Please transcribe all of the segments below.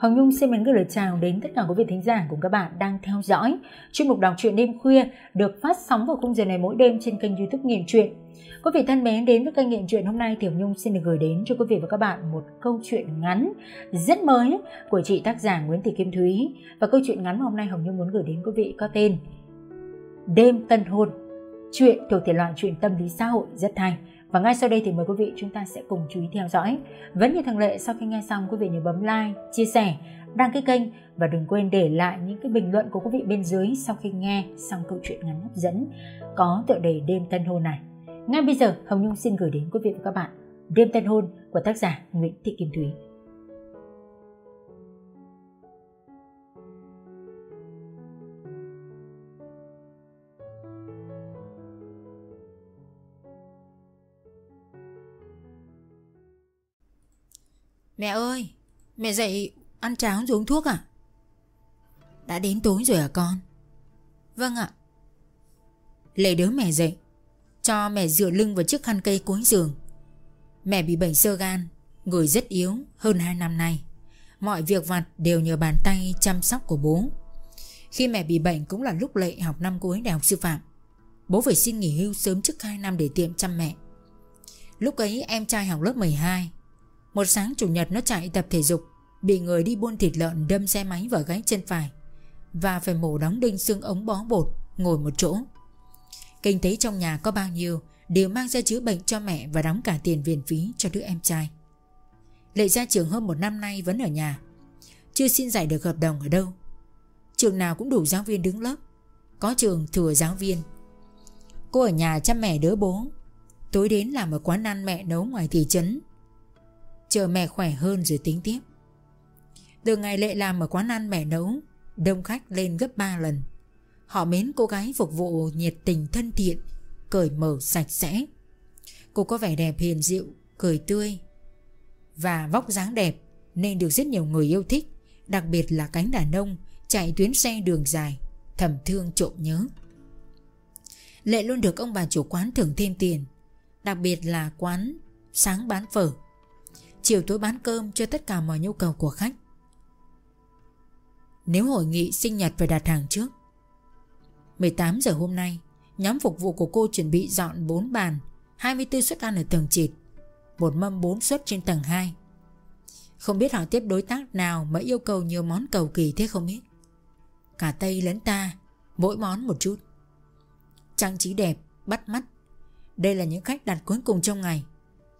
Hồng Nhung xin mến gửi lời chào đến tất cả quý vị thính giả cùng các bạn đang theo dõi chuyên mục đọc truyện đêm khuya được phát sóng vào khung giờ này mỗi đêm trên kênh youtube Nghiện Truyện. Quý vị thân mến, đến với kênh Nghiện Truyện hôm nay Tiểu Nhung xin được gửi đến cho quý vị và các bạn một câu chuyện ngắn, rất mới của chị tác giả Nguyễn Thị Kim Thúy và câu chuyện ngắn mà hôm nay Hồng Nhung muốn gửi đến quý vị có tên Đêm Tân Hôn, Chuyện thuộc thể loại chuyện tâm lý xã hội rất hay và ngay sau đây thì mời quý vị chúng ta sẽ cùng chú ý theo dõi. Vẫn như thường lệ sau khi nghe xong quý vị nhớ bấm like, chia sẻ, đăng ký kênh và đừng quên để lại những cái bình luận của quý vị bên dưới sau khi nghe xong câu chuyện ngắn hấp dẫn có tựa đề Đêm Tân Hôn này. Ngay bây giờ Hồng Nhung xin gửi đến quý vị và các bạn Đêm Tân Hôn của tác giả Nguyễn Thị Kim Thúy. Mẹ ơi, mẹ dậy ăn cháo rồi uống thuốc à? Đã đến tối rồi à con? Vâng ạ. Lệ đứa mẹ dậy, cho mẹ dựa lưng vào chiếc khăn cây cuối giường. Mẹ bị bệnh sơ gan, người rất yếu hơn 2 năm nay. Mọi việc vặt đều nhờ bàn tay chăm sóc của bố. Khi mẹ bị bệnh cũng là lúc Lệ học năm cuối đại học sư phạm. Bố phải xin nghỉ hưu sớm trước 2 năm để tiệm chăm mẹ. Lúc ấy em trai học lớp 12 một sáng chủ nhật nó chạy tập thể dục, Bị người đi buôn thịt lợn đâm xe máy vào gáy chân phải Và phải mổ đóng đinh xương ống bó bột, Ngồi một chỗ. Kinh tế trong nhà có bao nhiêu Đều mang ra chữa bệnh cho mẹ Và đóng cả tiền viện phí cho đứa em trai. Lệ ra trường hơn một năm nay vẫn ở nhà, Chưa xin giải được hợp đồng ở đâu. Trường nào cũng đủ giáo viên đứng lớp, Có trường thừa giáo viên. Cô ở nhà chăm mẹ đỡ bố, Tối đến làm ở quán ăn mẹ nấu ngoài thị trấn. Chờ mẹ khỏe hơn rồi tính tiếp. Từ ngày lệ làm ở quán ăn mẹ nấu, Đông khách lên gấp 3 lần. Họ mến cô gái phục vụ nhiệt tình thân thiện, Cởi mở sạch sẽ. Cô có vẻ đẹp hiền dịu, Cười tươi Và vóc dáng đẹp, Nên được rất nhiều người yêu thích, Đặc biệt là cánh đàn ông Chạy tuyến xe đường dài, Thầm thương trộm nhớ. Lệ luôn được ông bà chủ quán thưởng thêm tiền, Đặc biệt là quán sáng bán phở chiều tối bán cơm cho tất cả mọi nhu cầu của khách. Nếu hội nghị sinh nhật phải đặt hàng trước. 18 giờ hôm nay Nhóm phục vụ của cô chuẩn bị dọn 4 bàn 24 suất ăn ở tầng trệt Một mâm 4 suất trên tầng 2 Không biết họ tiếp đối tác nào Mà yêu cầu nhiều món cầu kỳ thế không biết. Cả Tây lẫn ta Mỗi món một chút. Trang trí đẹp, bắt mắt. Đây là những khách đặt cuối cùng trong ngày.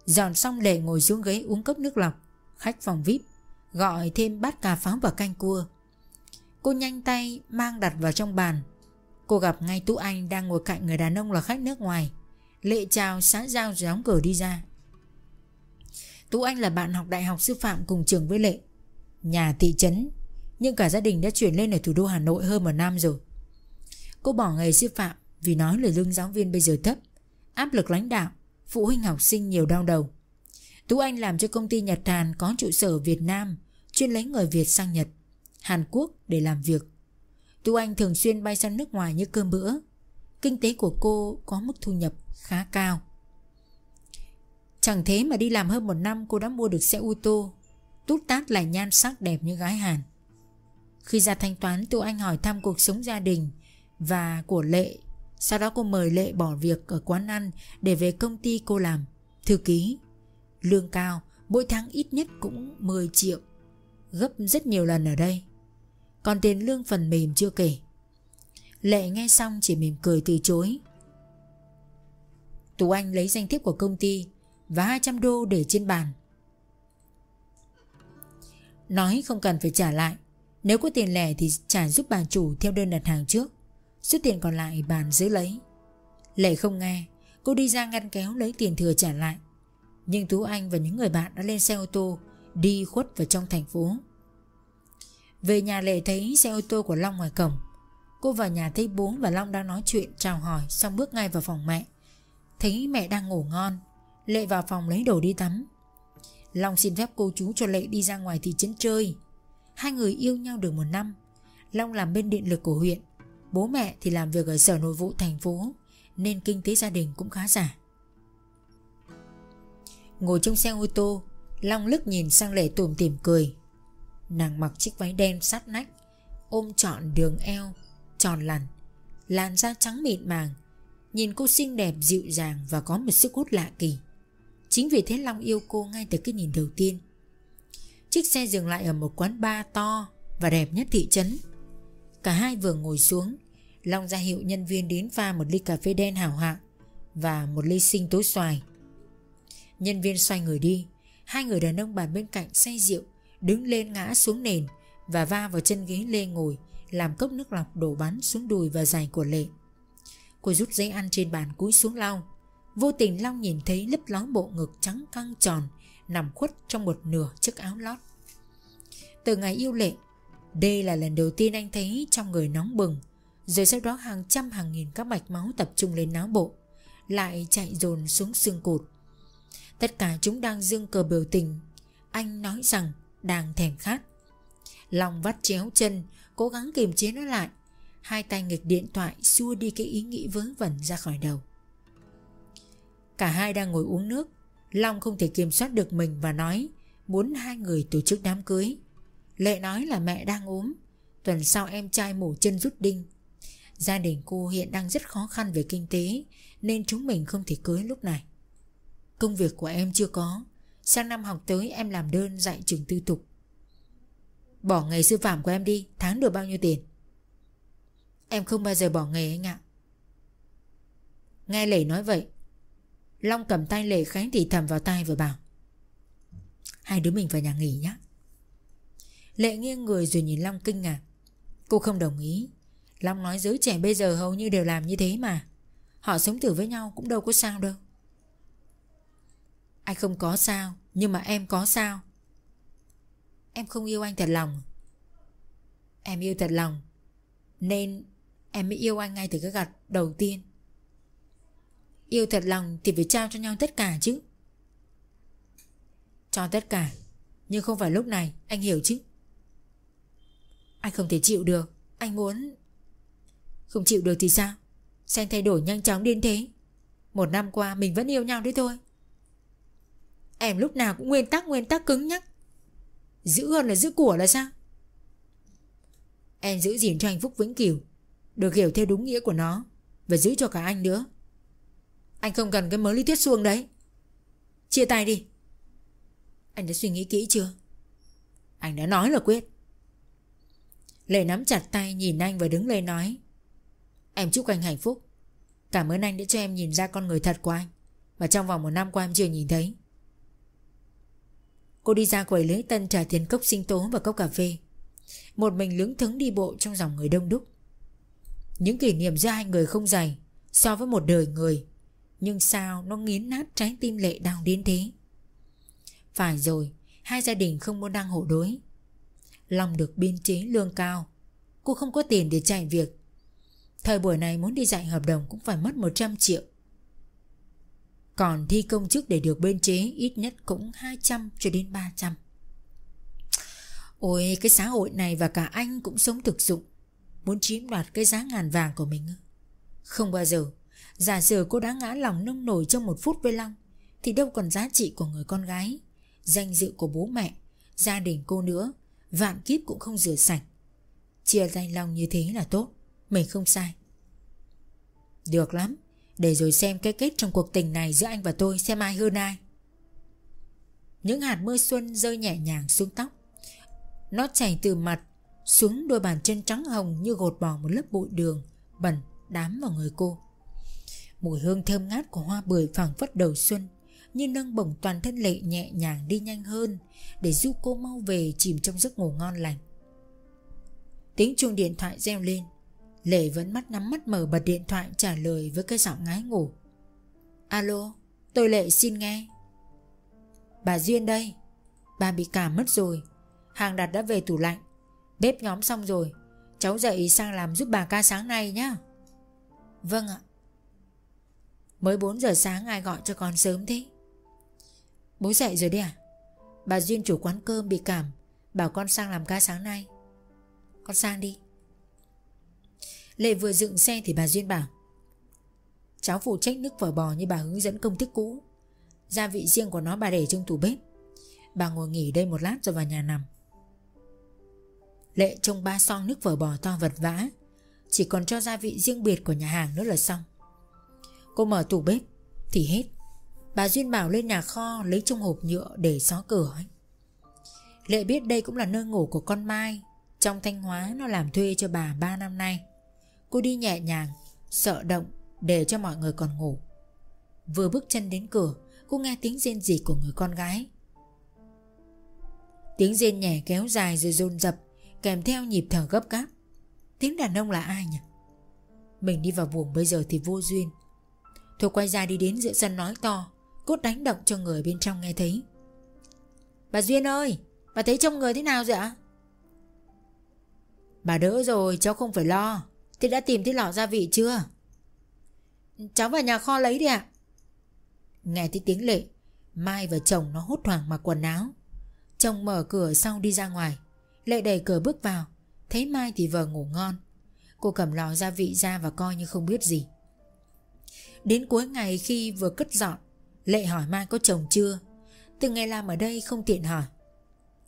Dọn xong lệ ngồi xuống ghế uống cốc nước lọc. Khách phòng VIP, Gọi thêm bát cà pháo và canh cua. Cô nhanh tay mang đặt vào trong bàn. Cô gặp ngay Tú Anh đang ngồi cạnh người đàn ông là khách nước ngoài. Lệ chào xã giao rồi đóng cửa đi ra. Tú Anh là bạn học đại học sư phạm cùng trường với Lệ. Nhà thị trấn, Nhưng cả gia đình đã chuyển lên ở thủ đô Hà Nội hơn một năm rồi. Cô bỏ nghề sư phạm Vì nói lời lương giáo viên bây giờ thấp, Áp lực lãnh đạo phụ huynh học sinh nhiều đau đầu. Tú Anh làm cho công ty Nhật Hàn có trụ sở Việt Nam, chuyên lấy người Việt sang Nhật, Hàn Quốc để làm việc. Tú Anh thường xuyên bay sang nước ngoài như cơm bữa. Kinh tế của cô có mức thu nhập khá cao. Chẳng thế mà đi làm hơn một năm cô đã mua được xe ô tô, tút tát lại nhan sắc đẹp như gái Hàn. Khi ra thanh toán Tú Anh hỏi thăm cuộc sống gia đình và của Lệ sau đó cô mời Lệ bỏ việc ở quán ăn để về công ty cô làm, thư ký. Lương cao, mỗi tháng ít nhất cũng 10 triệu, gấp rất nhiều lần ở đây. Còn tiền lương phần mềm chưa kể. Lệ nghe xong chỉ mỉm cười từ chối. Tú Anh lấy danh thiếp của công ty và 200 đô để trên bàn. Nói không cần phải trả lại, nếu có tiền lẻ thì trả giúp bà chủ theo đơn đặt hàng trước. Số tiền còn lại bàn giữ lấy. Lệ không nghe, Cô đi ra ngăn kéo lấy tiền thừa trả lại. Nhưng Tú Anh và những người bạn đã lên xe ô tô, Đi khuất vào trong thành phố. Về nhà Lệ thấy xe ô tô của Long ngoài cổng. Cô vào nhà thấy bố và Long đang nói chuyện, chào hỏi, Xong bước ngay vào phòng mẹ. Thấy mẹ đang ngủ ngon, Lệ vào phòng lấy đồ đi tắm. Long xin phép cô chú cho Lệ đi ra ngoài thị trấn chơi. Hai người yêu nhau được một năm. Long làm bên điện lực của huyện. Bố mẹ thì làm việc ở sở nội vụ thành phố, Nên kinh tế gia đình cũng khá giả. Ngồi trong xe ô tô, Long lức nhìn sang Lệ tùm tỉm cười. Nàng mặc chiếc váy đen sát nách, Ôm trọn đường eo, Tròn lằn, Làn da trắng mịn màng, Nhìn cô xinh đẹp dịu dàng Và có một sức hút lạ kỳ. Chính vì thế Long yêu cô ngay từ cái nhìn đầu tiên. Chiếc xe dừng lại ở một quán bar to Và đẹp nhất thị trấn. Cả hai vừa ngồi xuống, Long ra hiệu nhân viên đến pha một ly cà phê đen hảo hạng Và một ly sinh tố xoài. Nhân viên xoay người đi, Hai người đàn ông bàn bên cạnh say rượu, Đứng lên ngã xuống nền Và va vào chân ghế lê ngồi, Làm cốc nước lọc đổ bắn xuống đùi và giày của lệ. Cô rút giấy ăn trên bàn cúi xuống lau. Vô tình Long nhìn thấy lấp ló bộ ngực trắng căng tròn, Nằm khuất trong một nửa chiếc áo lót. Từ ngày yêu lệ đây là lần đầu tiên anh thấy trong người nóng bừng. Rồi sau đó hàng trăm hàng nghìn các mạch máu tập trung lên não bộ, Lại chạy dồn xuống xương cột. Tất cả chúng đang dương cờ biểu tình. Anh nói rằng đang thèm khát. Lòng vắt chéo chân, Cố gắng kiềm chế nó lại. Hai tay nghịch điện thoại xua đi cái ý nghĩ vớ vẩn ra khỏi đầu. Cả hai đang ngồi uống nước. Long không thể kiểm soát được mình và nói, Muốn hai người tổ chức đám cưới. Lệ nói là mẹ đang ốm. Tuần sau em trai mổ chân rút đinh. Gia đình cô hiện đang rất khó khăn về kinh tế, Nên chúng mình không thể cưới lúc này. Công việc của em chưa có. Sang năm học tới em làm đơn dạy trường tư thục. Bỏ nghề sư phạm của em đi, Tháng được bao nhiêu tiền? Em không bao giờ bỏ nghề anh ạ. Nghe Lệ nói vậy, Long cầm tay Lệ Khánh thì thầm vào tay và bảo, Hai đứa mình vào nhà nghỉ nhé Lệ nghiêng người rồi nhìn Long kinh ngạc. Cô không đồng ý. Long nói giới trẻ bây giờ hầu như đều làm như thế mà. Họ sống thử với nhau cũng đâu có sao đâu. Anh không có sao, Nhưng mà em có sao. Em không yêu anh thật lòng. Em yêu thật lòng, Nên em mới yêu anh ngay từ cái gặt đầu tiên. Yêu thật lòng thì phải trao cho nhau tất cả chứ. Cho tất cả, Nhưng không phải lúc này, Anh hiểu chứ. Anh không thể chịu được. Anh muốn Không chịu được thì sao? Xem thay đổi nhanh chóng đến thế. Một năm qua mình vẫn yêu nhau đấy thôi. Em lúc nào cũng nguyên tắc nguyên tắc cứng nhắc. Giữ hơn là giữ của là sao? Em giữ gìn cho hạnh phúc vĩnh cửu Được hiểu theo đúng nghĩa của nó, Và giữ cho cả anh nữa. Anh không cần cái mớ lý thuyết xuông đấy. Chia tay đi. Anh đã suy nghĩ kỹ chưa? Anh đã nói là quyết. Lệ nắm chặt tay, nhìn anh và đứng lên nói. Em chúc anh hạnh phúc. Cảm ơn anh đã cho em nhìn ra con người thật của anh. Mà trong vòng một năm qua em chưa nhìn thấy. Cô đi ra quầy lễ tân trả tiền cốc sinh tố và cốc cà phê. Một mình lững thững đi bộ trong dòng người đông đúc. Những kỷ niệm giữa hai người không dày So với một đời người. Nhưng sao nó nghiến nát trái tim lệ đau đến thế? Phải rồi, Hai gia đình không muốn đăng hộ đối. Long được biên chế lương cao. Cô không có tiền để chạy việc. Thời buổi này muốn đi dạy hợp đồng cũng phải mất 100 triệu. Còn thi công chức để được biên chế, ít nhất cũng 200 cho đến 300 Ôi, cái xã hội này và cả anh cũng sống thực dụng. Muốn chiếm đoạt cái giá ngàn vàng của mình Không bao giờ. Giả sử cô đã ngã lòng nông nổi trong một phút với Long, Thì đâu còn giá trị của người con gái, Danh dự của bố mẹ, Gia đình cô nữa. Vạn kiếp cũng không rửa sạch. Chia tay Long như thế là tốt, Mình không sai. Được lắm, để rồi xem cái kết trong cuộc tình này giữa anh và tôi xem ai hơn ai. Những hạt mưa xuân rơi nhẹ nhàng xuống tóc. Nó chảy từ mặt xuống đôi bàn chân trắng hồng như gột bỏ một lớp bụi đường, bẩn đám vào người cô. Mùi hương thơm ngát của hoa bưởi phẳng phất đầu xuân như nâng bổng toàn thân lệ nhẹ nhàng đi nhanh hơn Để giúp cô mau về chìm trong giấc ngủ ngon lành. Tiếng chuông điện thoại reo lên. Lệ vẫn mắt nắm mắt mở bật điện thoại trả lời với cái giọng ngái ngủ. Alo, tôi Lệ xin nghe. Bà Duyên đây. Bà bị cảm mất rồi. Hàng đặt đã về tủ lạnh. Bếp nhóm xong rồi. Cháu dậy sang làm giúp bà ca sáng nay nhá. Vâng ạ. Mới 4 giờ sáng ai gọi cho con sớm thế? Bố dậy rồi đi à? Bà Duyên chủ quán cơm bị cảm, Bảo con sang làm ca sáng nay. Con sang đi. Lệ vừa dựng xe thì bà Duyên bảo, Cháu phụ trách nước phở bò như bà hướng dẫn công thức cũ. Gia vị riêng của nó bà để trong tủ bếp. Bà ngồi nghỉ đây một lát rồi vào nhà nằm. Lệ trông ba son nước vở bò to vật vã, Chỉ còn cho gia vị riêng biệt của nhà hàng nữa là xong. Cô mở tủ bếp, Thì hết. Bà Duyên bảo lên nhà kho lấy trong hộp nhựa để xó cửa ấy. Lệ biết đây cũng là nơi ngủ của con Mai. Trong Thanh Hóa nó làm thuê cho bà 3 năm nay. Cô đi nhẹ nhàng, Sợ động, để cho mọi người còn ngủ. Vừa bước chân đến cửa, Cô nghe tiếng rên rỉ của người con gái. Tiếng rên nhẹ kéo dài rồi dồn dập, Kèm theo nhịp thở gấp gáp. Tiếng đàn ông là ai nhỉ? Mình đi vào buồng bây giờ thì vô duyên. Thôi quay ra đi đến giữa sân nói to. Cốt đánh động cho người bên trong nghe thấy. Bà Duyên ơi, Bà thấy trong người thế nào vậy ạ? Bà đỡ rồi, cháu không phải lo. Thế đã tìm thấy lọ gia vị chưa? Cháu vào nhà kho lấy đi ạ. Nghe thấy tiếng lệ, Mai và chồng nó hốt hoảng mặc quần áo. Chồng mở cửa sau đi ra ngoài. Lệ đẩy cửa bước vào. Thấy Mai thì vợ ngủ ngon. Cô cầm lò gia vị ra và coi như không biết gì. Đến cuối ngày khi vừa cất dọn Lệ hỏi Mai có chồng chưa? Từ ngày làm ở đây không tiện hỏi.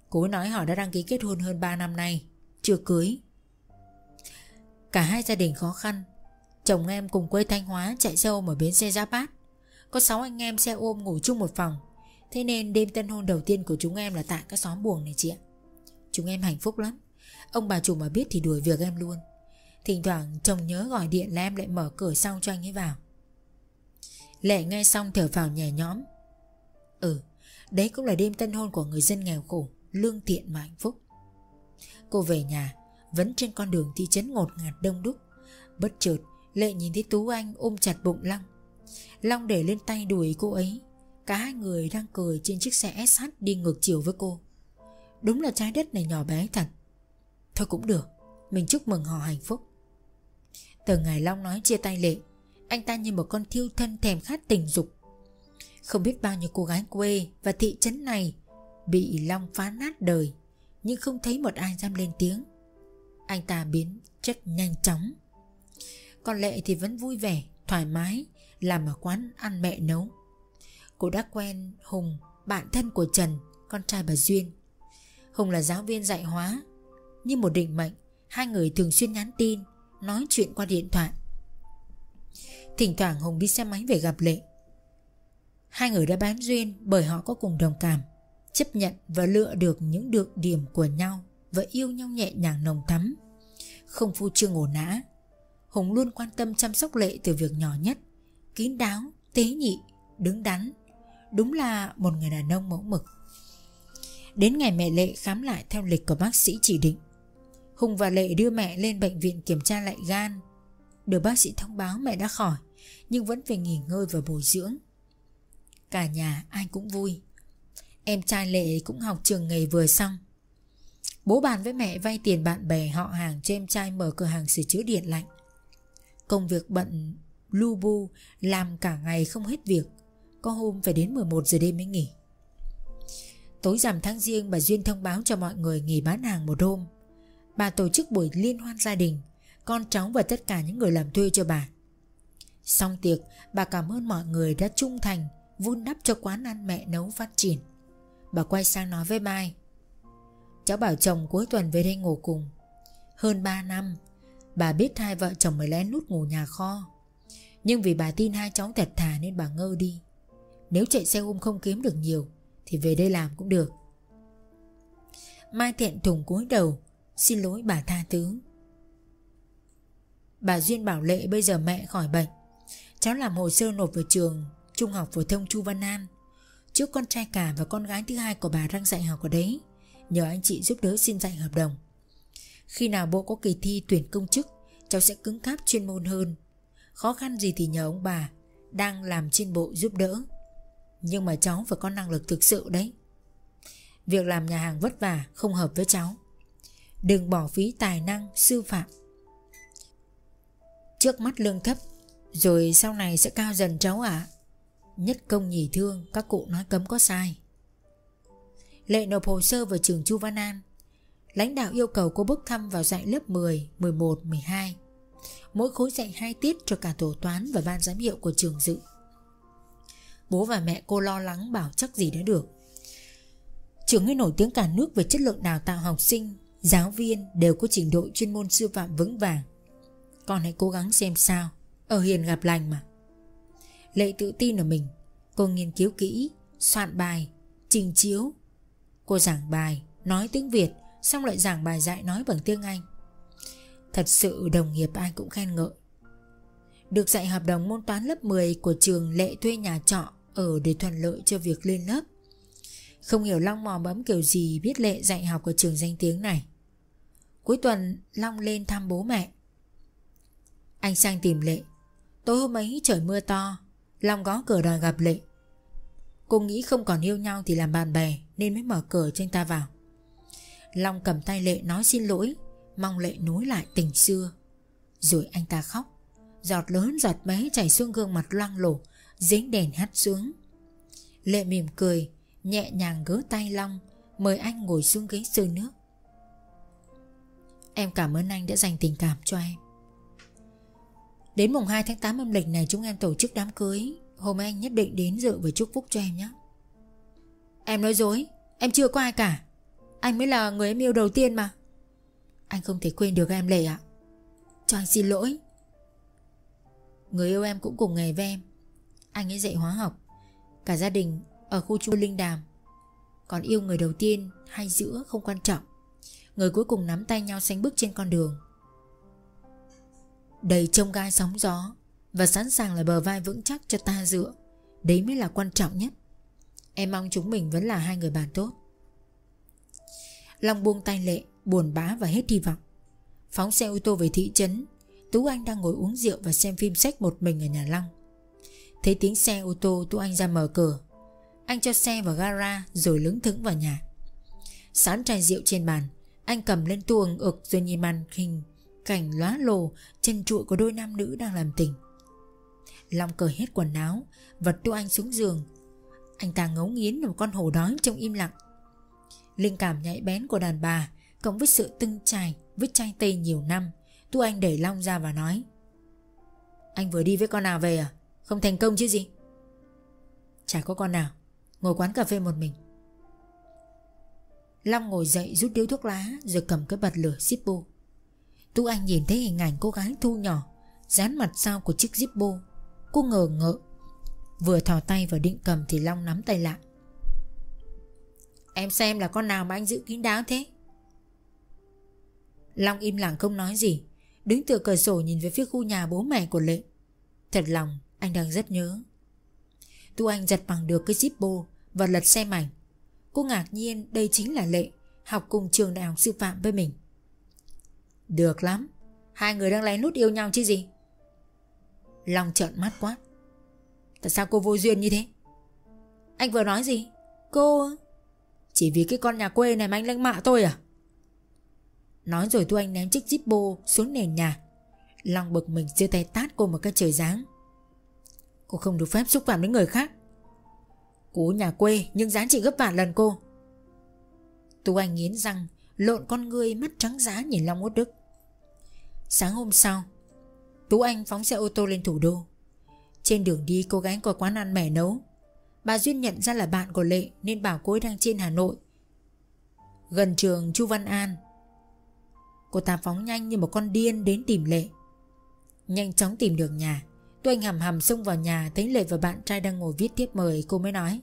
Cố nói họ đã đăng ký kết hôn hơn 3 năm nay, Chưa cưới. Cả hai gia đình khó khăn. Chồng em cùng quê Thanh Hóa chạy xe ôm ở bến xe Giáp Bát. Có 6 anh em xe ôm ngủ chung một phòng. Thế nên đêm tân hôn đầu tiên của chúng em là tại các xóm buồng này chị ạ. Chúng em hạnh phúc lắm. Ông bà chủ mà biết thì đuổi việc em luôn. Thỉnh thoảng chồng nhớ gọi điện là em lại mở cửa sau cho anh ấy vào. Lệ nghe xong thở vào nhẹ nhõm. Ừ Đấy cũng là đêm tân hôn của người dân nghèo khổ, Lương thiện mà hạnh phúc. Cô về nhà, Vẫn trên con đường thị trấn ngột ngạt đông đúc. Bất chợt, Lệ nhìn thấy Tú Anh ôm chặt bụng Long. Long để lên tay đuổi cô ấy. Cả hai người đang cười trên chiếc xe SH đi ngược chiều với cô. Đúng là trái đất này nhỏ bé thật. Thôi cũng được, Mình chúc mừng họ hạnh phúc. Từ ngày Long nói chia tay Lệ anh ta như một con thiêu thân thèm khát tình dục. Không biết bao nhiêu cô gái quê Và thị trấn này Bị Long phá nát đời, Nhưng không thấy một ai dám lên tiếng. Anh ta biến chất nhanh chóng. Còn Lệ thì vẫn vui vẻ, Thoải mái, Làm ở quán ăn mẹ nấu. Cô đã quen Hùng, Bạn thân của Trần, Con trai bà Duyên. Hùng là giáo viên dạy hóa. Như một định mệnh, Hai người thường xuyên nhắn tin, Nói chuyện qua điện thoại. Thỉnh thoảng Hùng đi xe máy về gặp Lệ. Hai người đã bán duyên Bởi họ có cùng đồng cảm Chấp nhận và lựa được những được điểm của nhau Và yêu nhau nhẹ nhàng nồng thắm. Không phu trương ổn nã Hùng luôn quan tâm chăm sóc Lệ từ việc nhỏ nhất Kín đáo, tế nhị, đứng đắn Đúng là một người đàn ông mẫu mực. Đến ngày mẹ Lệ khám lại theo lịch của bác sĩ chỉ định Hùng và Lệ đưa mẹ lên bệnh viện kiểm tra lại gan được bác sĩ thông báo mẹ đã khỏi, Nhưng vẫn phải nghỉ ngơi và bồi dưỡng. Cả nhà ai cũng vui. Em trai Lệ cũng học trường nghề vừa xong. Bố bàn với mẹ vay tiền bạn bè họ hàng cho em trai mở cửa hàng sửa chữa điện lạnh. Công việc bận, lu bu, Làm cả ngày không hết việc. Có hôm phải đến 11 giờ đêm mới nghỉ. Tối rằm tháng riêng bà Duyên thông báo cho mọi người nghỉ bán hàng một hôm. Bà tổ chức buổi liên hoan gia đình. Con cháu và tất cả những người làm thuê cho bà. Xong tiệc, bà cảm ơn mọi người đã trung thành, Vun đắp cho quán ăn mẹ nấu phát triển. Bà quay sang nói với Mai, Cháu bảo chồng cuối tuần về đây ngủ cùng. Hơn 3 năm, Bà biết hai vợ chồng mới lén lút ngủ nhà kho. Nhưng vì bà tin hai cháu thật thà nên bà ngơ đi. Nếu chạy xe ôm không kiếm được nhiều, thì về đây làm cũng được. Mai thiện thùng cúi đầu, Xin lỗi bà tha tướng. Bà Duyên bảo Lệ bây giờ mẹ khỏi bệnh. Cháu làm hồ sơ nộp vào trường Trung học phổ thông Chu Văn An. Trước con trai cả và con gái thứ hai của bà đang dạy học ở đấy Nhờ anh chị giúp đỡ xin dạy hợp đồng. Khi nào bộ có kỳ thi tuyển công chức Cháu sẽ cứng cáp chuyên môn hơn. Khó khăn gì thì nhờ ông bà Đang làm trên bộ giúp đỡ. Nhưng mà cháu phải có năng lực thực sự đấy. Việc làm nhà hàng vất vả Không hợp với cháu. Đừng bỏ phí tài năng, sư phạm. Trước mắt lương thấp Rồi sau này sẽ cao dần cháu ạ. Nhất công nhì thương Các cụ nói cấm có sai. Lệ nộp hồ sơ vào trường Chu Văn An. Lãnh đạo yêu cầu cô bước thăm vào dạy lớp 10, 11, 12 Mỗi khối dạy hai tiết cho cả tổ toán và ban giám hiệu của trường dự. Bố và mẹ cô lo lắng bảo chắc gì đã được. Trường ấy nổi tiếng cả nước về chất lượng đào tạo học sinh Giáo viên đều có trình độ chuyên môn sư phạm vững vàng. Con hãy cố gắng xem sao. Ở hiền gặp lành mà. Lệ tự tin ở mình. Cô nghiên cứu kỹ, Soạn bài, Trình chiếu. Cô giảng bài, Nói tiếng Việt, Xong lại giảng bài dạy nói bằng tiếng Anh. Thật sự đồng nghiệp ai cũng khen ngợi. Được dạy hợp đồng môn toán lớp 10 Của trường Lệ thuê nhà trọ Ở để thuận lợi cho việc lên lớp. Không hiểu Long mò bấm kiểu gì Biết Lệ dạy học ở trường danh tiếng này. Cuối tuần, Long lên thăm bố mẹ. Anh sang tìm Lệ. Tối hôm ấy trời mưa to Long gõ cửa đòi gặp Lệ. Cô nghĩ không còn yêu nhau thì làm bạn bè Nên mới mở cửa cho anh ta vào. Long cầm tay Lệ nói xin lỗi, Mong Lệ nối lại tình xưa. Rồi anh ta khóc, Giọt lớn giọt bé chảy xuống gương mặt loang lổ, Dính đèn hắt xuống. Lệ mỉm cười, Nhẹ nhàng gỡ tay Long, Mời anh ngồi xuống ghế sơi nước. Em cảm ơn anh đã dành tình cảm cho em. Đến mùng 2 tháng 8 âm lịch này chúng em tổ chức đám cưới. Hôm anh nhất định đến dự và chúc phúc cho em nhé. Em nói dối, Em chưa có ai cả. Anh mới là người em yêu đầu tiên mà. Anh không thể quên được em Lệ ạ. Cho anh xin lỗi. Người yêu em cũng cùng nghề với em. Anh ấy dạy hóa học. Cả gia đình ở khu chu Linh Đàm. Còn yêu người đầu tiên hay giữa không quan trọng. Người cuối cùng nắm tay nhau sánh bước trên con đường. Đầy trông gai sóng gió Và sẵn sàng là bờ vai vững chắc cho ta dựa Đấy mới là quan trọng nhất. Em mong chúng mình vẫn là hai người bạn tốt. Long buông tay lệ, Buồn bã và hết hy vọng. Phóng xe ô tô về thị trấn, Tú Anh đang ngồi uống rượu và xem phim sách một mình ở nhà Long. Thấy tiếng xe ô tô Tú Anh ra mở cửa. Anh cho xe vào gara rồi lững thững vào nhà. Sán chai rượu trên bàn, Anh cầm lên tuồng ực rồi nhìn màn hình Cảnh lóa lồ Chân trụi của đôi nam nữ đang làm tình. Long cởi hết quần áo, Vật tu Anh xuống giường. Anh ta ngấu nghiến một con hổ đói trong im lặng. Linh cảm nhạy bén của đàn bà Cộng với sự tưng trải Với chai tây nhiều năm, Tu Anh đẩy Long ra và nói, Anh vừa đi với con nào về à? Không thành công chứ gì? Chả có con nào. Ngồi quán cà phê một mình. Long ngồi dậy rút điếu thuốc lá Rồi cầm cái bật lửa shipu Tu Anh nhìn thấy hình ảnh cô gái thu nhỏ, Dán mặt sau của chiếc Zippo. Cô ngờ ngợ, Vừa thò tay vào định cầm thì Long nắm tay lại. Em xem là con nào mà anh giữ kín đáo thế? Long im lặng không nói gì, Đứng tựa cửa sổ nhìn về phía khu nhà bố mẹ của Lệ. Thật lòng, anh đang rất nhớ. Tu Anh giật bằng được cái zippo Và lật xem ảnh. Cô ngạc nhiên, đây chính là Lệ, Học cùng trường đại học sư phạm với mình. Được lắm. Hai người đang lén lút yêu nhau chứ gì? Long trợn mắt quá. Tại sao cô vô duyên như thế? Anh vừa nói gì? Cô Chỉ vì cái con nhà quê này mà anh lăng mạ tôi à? Nói rồi Tu Anh ném chiếc Zippo xuống nền nhà. Long bực mình giơ tay tát cô một cái trời giáng. Cô không được phép xúc phạm đến người khác. Cô nhà quê nhưng giá trị gấp vạn lần cô. Tu Anh nghiến răng, Lộn con ngươi, mắt trắng giá nhìn Long Út Đức. Sáng hôm sau, Tú Anh phóng xe ô tô lên thủ đô. Trên đường đi, cô gái có quán ăn mẻ nấu. Bà Duyên nhận ra là bạn của Lệ Nên bảo cô ấy đang trên Hà Nội. Gần trường Chu Văn An. Cô ta phóng nhanh như một con điên đến tìm Lệ. Nhanh chóng tìm được nhà. Tú anh hầm hầm xông vào nhà, Thấy Lệ và bạn trai đang ngồi viết tiếp mời, Cô mới nói,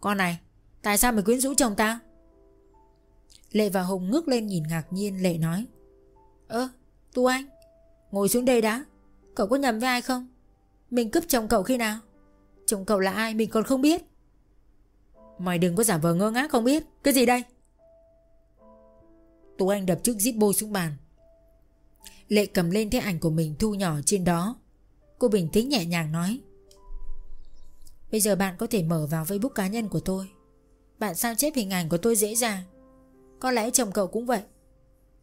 Con này, Tại sao mày quyến rũ chồng tao Lệ và Hùng ngước lên nhìn ngạc nhiên, Lệ nói, Ơ Tu Anh, Ngồi xuống đây đã. Cậu có nhầm với ai không? Mình cướp chồng cậu khi nào? Chồng cậu là ai mình còn không biết. Mày đừng có giả vờ ngơ ngác không biết. Cái gì đây? Tú Anh đập chiếc Zippo xuống bàn. Lệ cầm lên thế ảnh của mình thu nhỏ trên đó. Cô bình tĩnh nhẹ nhàng nói, Bây giờ bạn có thể mở vào Facebook cá nhân của tôi. Bạn sao chép hình ảnh của tôi dễ dàng? Có lẽ chồng cậu cũng vậy.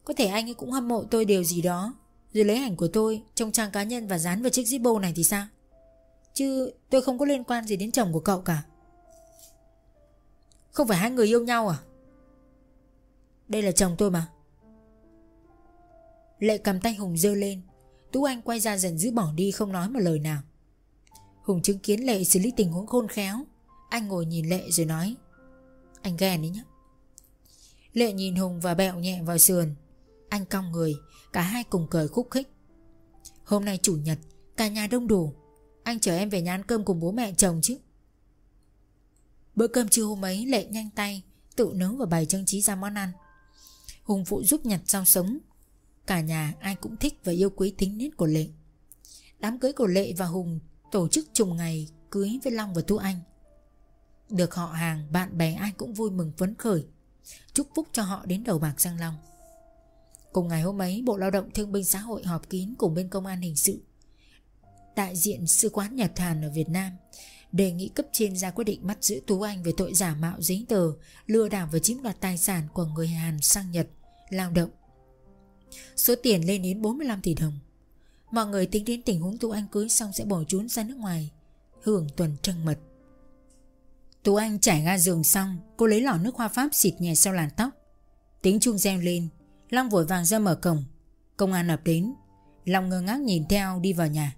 Có thể anh ấy cũng hâm mộ tôi điều gì đó. Rồi lấy ảnh của tôi Trong trang cá nhân và dán vào chiếc Zippo này thì sao? Chứ tôi không có liên quan gì đến chồng của cậu cả. Không phải hai người yêu nhau à? Đây là chồng tôi mà. Lệ cầm tay Hùng dơ lên. Tú Anh quay ra dần giữ bỏ đi, không nói một lời nào. Hùng chứng kiến Lệ xử lý tình huống khôn khéo. Anh ngồi nhìn Lệ rồi nói, Anh ghen đấy nhá. Lệ nhìn Hùng và bẹo nhẹ vào sườn. Anh cong người Cả hai cùng cười khúc khích. Hôm nay chủ nhật Cả nhà đông đủ. Anh chở em về nhà ăn cơm cùng bố mẹ chồng chứ. Bữa cơm trưa hôm ấy Lệ nhanh tay Tự nấu và bày trang trí ra món ăn. Hùng phụ giúp nhặt rau sống. Cả nhà ai cũng thích và yêu quý tính nết của Lệ. Đám cưới của Lệ và Hùng Tổ chức trùng ngày cưới với Long và thu Anh. Được họ hàng, bạn bè ai cũng vui mừng phấn khởi. Chúc phúc cho họ đến đầu bạc sang Long. Cùng ngày hôm ấy, Bộ Lao động Thương binh Xã hội họp kín cùng bên công an hình sự. Đại diện Sư quán Nhật Hàn ở Việt Nam Đề nghị cấp trên ra quyết định bắt giữ Tú Anh về tội giả mạo giấy tờ, Lừa đảo và chiếm đoạt tài sản của người Hàn sang Nhật, Lao động. Số tiền lên đến 45 tỷ đồng. Mọi người tính đến tình huống Tú Anh cưới xong sẽ bỏ trốn ra nước ngoài, Hưởng tuần trăng mật. Tú Anh trải ga giường xong, Cô lấy lọ nước hoa pháp xịt nhẹ sau làn tóc. Tiếng chuông reo lên Long vội vàng ra mở cổng. Công an ập đến. Long ngơ ngác nhìn theo đi vào nhà.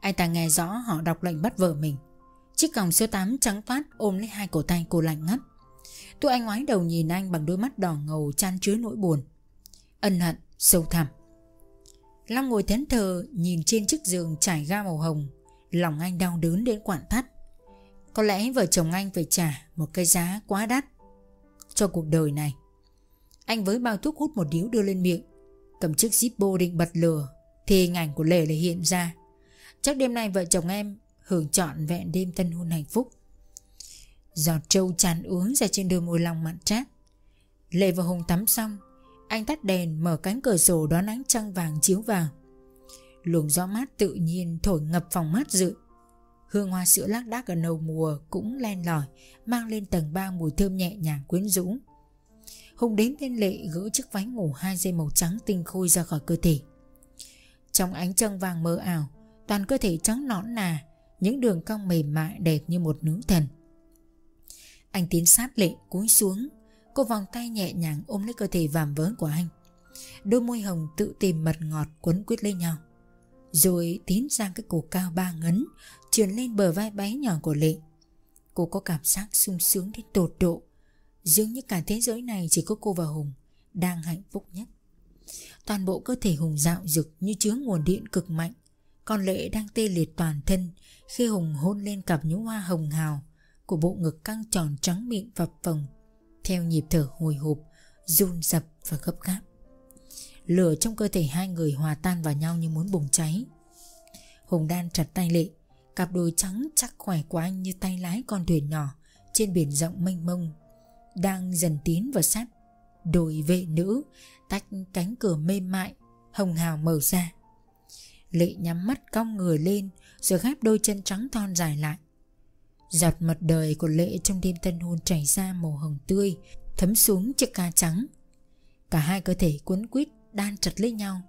Anh ta nghe rõ họ đọc lệnh bắt vợ mình. Chiếc còng số 8 trắng toát ôm lấy hai cổ tay cô lạnh ngắt. Tú Anh ngoái đầu nhìn anh bằng đôi mắt đỏ ngầu chan chứa nỗi buồn. Ân hận, sâu thẳm. Long ngồi thẫn thờ nhìn trên chiếc giường trải ga màu hồng. Lòng anh đau đớn đến quặn thắt. Có lẽ vợ chồng anh phải trả một cái giá quá đắt Cho cuộc đời này. Anh với bao thuốc hút một điếu đưa lên miệng. Cầm chiếc Zippo định bật lửa, Thì hình ảnh của Lệ lại hiện ra. Chắc đêm nay vợ chồng em hưởng trọn vẹn đêm tân hôn hạnh phúc. Giọt trâu tràn uống ra trên đôi môi lòng mặn chát Lệ và Hùng tắm xong, Anh tắt đèn, mở cánh cửa sổ đón ánh trăng vàng chiếu vào. Luồng gió mát tự nhiên thổi ngập phòng mát dự. Hương hoa sữa lác đác ở đầu mùa cũng len lỏi, Mang lên tầng ba mùi thơm nhẹ nhàng quyến rũ. Hùng đến bên lệ gỡ chiếc váy ngủ hai dây màu trắng tinh khôi ra khỏi cơ thể. Trong ánh trăng vàng mơ ảo, Toàn cơ thể trắng nõn nà, Những đường cong mềm mại đẹp như một nữ thần. Anh tiến sát lệ cúi xuống, Cô vòng tay nhẹ nhàng ôm lấy cơ thể vàm vỡ của anh. Đôi môi hồng tự tìm mật ngọt quấn quyết lấy nhau. Rồi tiến sang cái cổ cao ba ngấn, Trườn lên bờ vai bé nhỏ của Lệ. Cô có cảm giác sung sướng đến tột độ. Dường như cả thế giới này chỉ có cô và Hùng Đang hạnh phúc nhất. Toàn bộ cơ thể Hùng dạo rực như chứa nguồn điện cực mạnh. Còn Lệ đang tê liệt toàn thân Khi Hùng hôn lên cặp nhũ hoa hồng hào Của bộ ngực căng tròn trắng mịn phập phồng, Theo nhịp thở hồi hộp, run dập và gấp gáp. Lửa trong cơ thể hai người hòa tan vào nhau như muốn bùng cháy. Hùng đan chặt tay Lệ, Cặp đôi trắng chắc khỏe của anh như tay lái con thuyền nhỏ Trên biển rộng mênh mông. Đang dần tiến vào sát. Đôi vệ nữ, Tách cánh cửa mềm mại, Hồng hào mở ra. Lệ nhắm mắt cong người lên, Rồi gáp đôi chân trắng thon dài lại. Giọt mật đời của Lệ trong đêm tân hôn chảy ra màu hồng tươi, Thấm xuống chiếc ca trắng. Cả hai cơ thể cuốn quýt, đan chặt lấy nhau.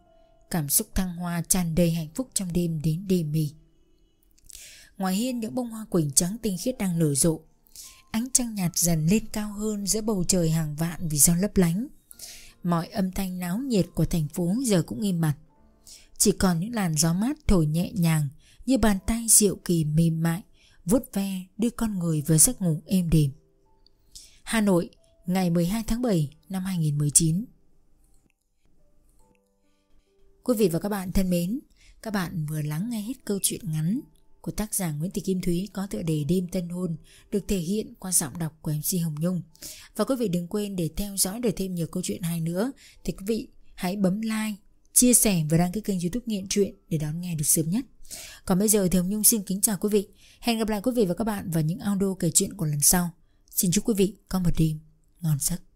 Cảm xúc thăng hoa tràn đầy hạnh phúc trong đêm đến đêm mì. Ngoài hiên những bông hoa quỳnh trắng tinh khiết đang nở rộ Ánh trăng nhạt dần lên cao hơn giữa bầu trời hàng vạn vì sao lấp lánh. Mọi âm thanh náo nhiệt của thành phố giờ cũng im mặt Chỉ còn những làn gió mát thổi nhẹ nhàng Như bàn tay diệu kỳ mềm mại vuốt ve đưa con người vừa giấc ngủ êm đềm. Hà Nội, ngày 12 tháng 7 năm 2019 Quý vị và các bạn thân mến, các bạn vừa lắng nghe hết câu chuyện ngắn của tác giả Nguyễn Thị Kim Thúy có tựa đề Đêm Tân Hôn được thể hiện qua giọng đọc của MC Hồng Nhung. Và quý vị đừng quên để theo dõi được thêm nhiều câu chuyện hay nữa thì quý vị hãy bấm like, chia sẻ và đăng ký kênh youtube Nghiện Chuyện để đón nghe được sớm nhất. Còn bây giờ thì Hồng Nhung xin kính chào quý vị. Hẹn gặp lại quý vị và các bạn vào những audio kể chuyện của lần sau. Xin chúc quý vị có một đêm ngon giấc.